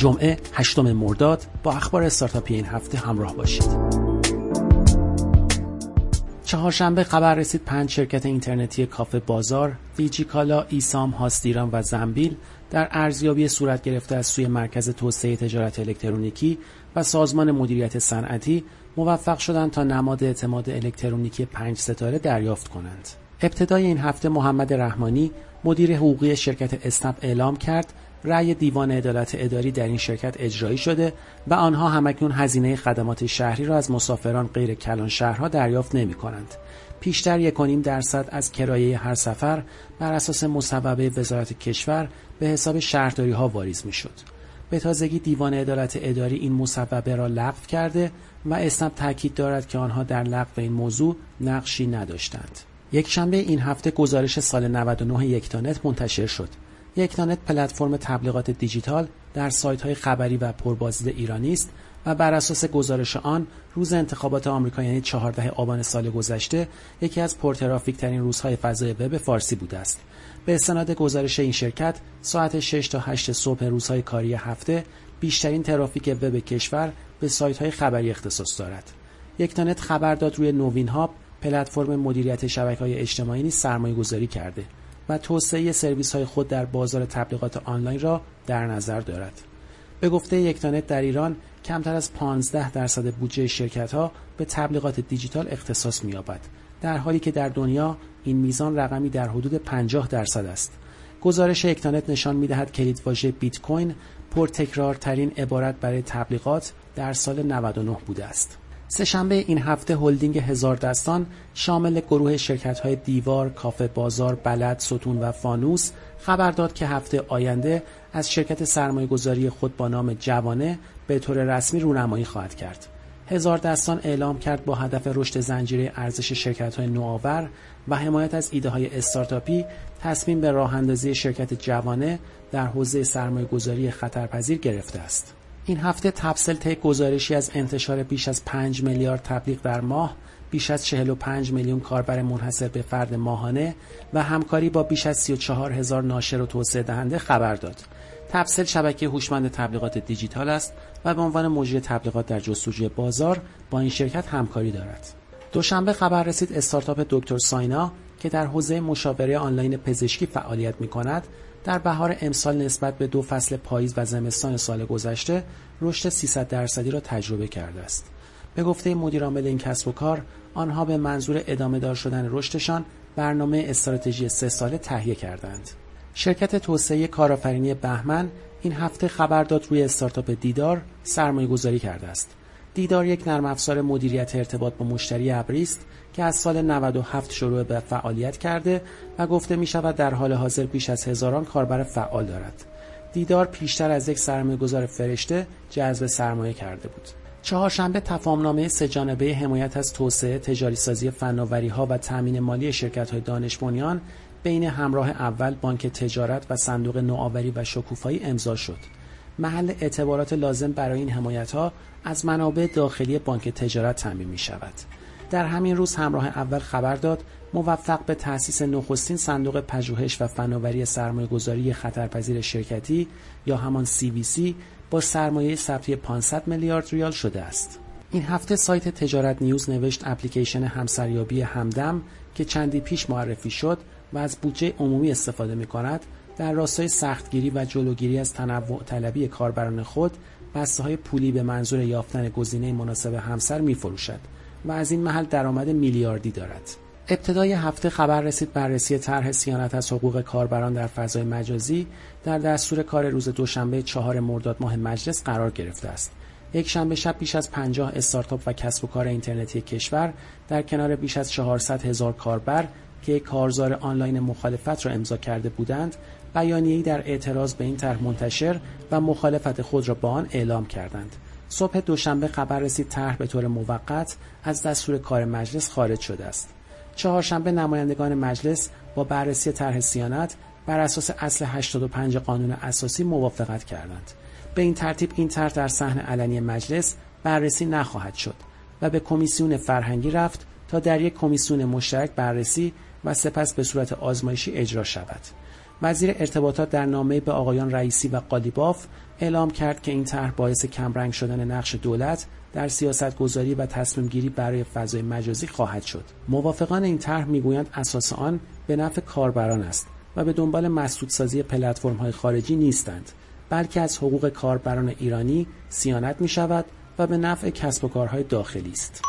جمعه هشتم مرداد با اخبار استارتاپی این هفته همراه باشید. چهارشنبه خبر رسید پنج شرکت اینترنتی کافه بازار، کالا، ایسام، هاستیران و زنبیل در ارزیابی صورت گرفته از سوی مرکز توسعه تجارت الکترونیکی و سازمان مدیریت صنعتی موفق شدند تا نماد اعتماد الکترونیکی پنج ستاره دریافت کنند. ابتدای این هفته محمد رحمانی مدیر حقوقی شرکت اسنپ اعلام کرد رأی دیوان عدالت اداری در این شرکت اجرایی شده و آنها همکنون هزینه خدمات شهری را از مسافران غیر کلان شهرها دریافت نمی کنند. پیشتر یکونیم درصد از کرایه هر سفر بر اساس مصوبه وزارت کشور به حساب شهرداری ها واریز می شد. به تازگی دیوان عدالت اداری این مصوبه را لغو کرده و اسنپ تاکید دارد که آنها در لغو این موضوع نقشی نداشتند. یک شنبه این هفته گزارش سال 99 یکتانت منتشر شد. یکنانت پلتفرم تبلیغات دیجیتال در سایت های خبری و پربازدید ایرانی است و بر اساس گزارش آن روز انتخابات آمریکا یعنی 14 آبان سال گذشته یکی از پرترافیک ترین روزهای فضای وب فارسی بوده است. به استناد گزارش این شرکت ساعت 6 تا 8 صبح روزهای کاری هفته بیشترین ترافیک وب کشور به سایت های خبری اختصاص دارد. یکتانت خبر داد روی نوین هاب پلتفرم مدیریت شبکه های اجتماعی نیز سرمایه گذاری کرده. و توسعه سرویس های خود در بازار تبلیغات آنلاین را در نظر دارد. به گفته یکتانت در ایران کمتر از 15 درصد بودجه شرکت ها به تبلیغات دیجیتال اختصاص می‌یابد در حالی که در دنیا این میزان رقمی در حدود 50 درصد است. گزارش یکتانت نشان می‌دهد کلید واژه بیت کوین پرتکرارترین عبارت برای تبلیغات در سال 99 بوده است. سهشنبه این هفته هلدینگ هزار دستان شامل گروه شرکت های دیوار، کافه بازار، بلد، ستون و فانوس خبر داد که هفته آینده از شرکت سرمایه گذاری خود با نام جوانه به طور رسمی رونمایی خواهد کرد. هزار دستان اعلام کرد با هدف رشد زنجیره ارزش شرکت های نوآور و حمایت از ایده های استارتاپی تصمیم به راه اندازی شرکت جوانه در حوزه سرمایه گذاری خطرپذیر گرفته است. این هفته تبسل طی گزارشی از انتشار بیش از 5 میلیارد تبلیغ در ماه بیش از 45 میلیون کاربر منحصر به فرد ماهانه و همکاری با بیش از 34 هزار ناشر و توسعه دهنده خبر داد. تبسل شبکه هوشمند تبلیغات دیجیتال است و به عنوان مجری تبلیغات در جستجوی بازار با این شرکت همکاری دارد. دوشنبه خبر رسید استارتاپ دکتر ساینا که در حوزه مشاوره آنلاین پزشکی فعالیت می کند در بهار امسال نسبت به دو فصل پاییز و زمستان سال گذشته رشد 300 درصدی را تجربه کرده است. به گفته مدیرعامل این کسب و کار آنها به منظور ادامه دار شدن رشدشان برنامه استراتژی سه ساله تهیه کردند. شرکت توسعه کارآفرینی بهمن این هفته خبر داد روی استارتاپ دیدار سرمایه گذاری کرده است. دیدار یک نرم افزار مدیریت ارتباط با مشتری ابری است که از سال 97 شروع به فعالیت کرده و گفته می شود در حال حاضر بیش از هزاران کاربر فعال دارد. دیدار پیشتر از یک سرمایه گذار فرشته جذب سرمایه کرده بود. چهارشنبه تفاهمنامه سه جانبه حمایت از توسعه تجاری سازی فناوری ها و تامین مالی شرکت های دانش بنیان بین همراه اول بانک تجارت و صندوق نوآوری و شکوفایی امضا شد. محل اعتبارات لازم برای این حمایت ها از منابع داخلی بانک تجارت تعمین می شود. در همین روز همراه اول خبر داد موفق به تأسیس نخستین صندوق پژوهش و فناوری سرمایه گذاری خطرپذیر شرکتی یا همان CVC با سرمایه ثبتی 500 میلیارد ریال شده است. این هفته سایت تجارت نیوز نوشت اپلیکیشن همسریابی همدم که چندی پیش معرفی شد و از بودجه عمومی استفاده می کند در راستای سختگیری و جلوگیری از تنوع طلبی کاربران خود بسته های پولی به منظور یافتن گزینه مناسب همسر می فروشد و از این محل درآمد میلیاردی دارد. ابتدای هفته خبر رسید بررسی طرح سیانت از حقوق کاربران در فضای مجازی در دستور کار روز دوشنبه چهار مرداد ماه مجلس قرار گرفته است. یک شنبه شب بیش از 50 استارتاپ و کسب و کار اینترنتی کشور در کنار بیش از 400 هزار کاربر که کارزار آنلاین مخالفت را امضا کرده بودند بیانیه‌ای در اعتراض به این طرح منتشر و مخالفت خود را با آن اعلام کردند. صبح دوشنبه خبر رسید طرح به طور موقت از دستور کار مجلس خارج شده است. چهارشنبه نمایندگان مجلس با بررسی طرح سیانت بر اساس اصل 85 قانون اساسی موافقت کردند. به این ترتیب این طرح در صحن علنی مجلس بررسی نخواهد شد و به کمیسیون فرهنگی رفت تا در یک کمیسیون مشترک بررسی و سپس به صورت آزمایشی اجرا شود. وزیر ارتباطات در نامه به آقایان رئیسی و قالیباف اعلام کرد که این طرح باعث کمرنگ شدن نقش دولت در سیاست گذاری و تصمیم گیری برای فضای مجازی خواهد شد. موافقان این طرح می‌گویند اساس آن به نفع کاربران است و به دنبال مسدودسازی پلتفرم های خارجی نیستند بلکه از حقوق کاربران ایرانی سیانت می شود و به نفع کسب و کارهای داخلی است.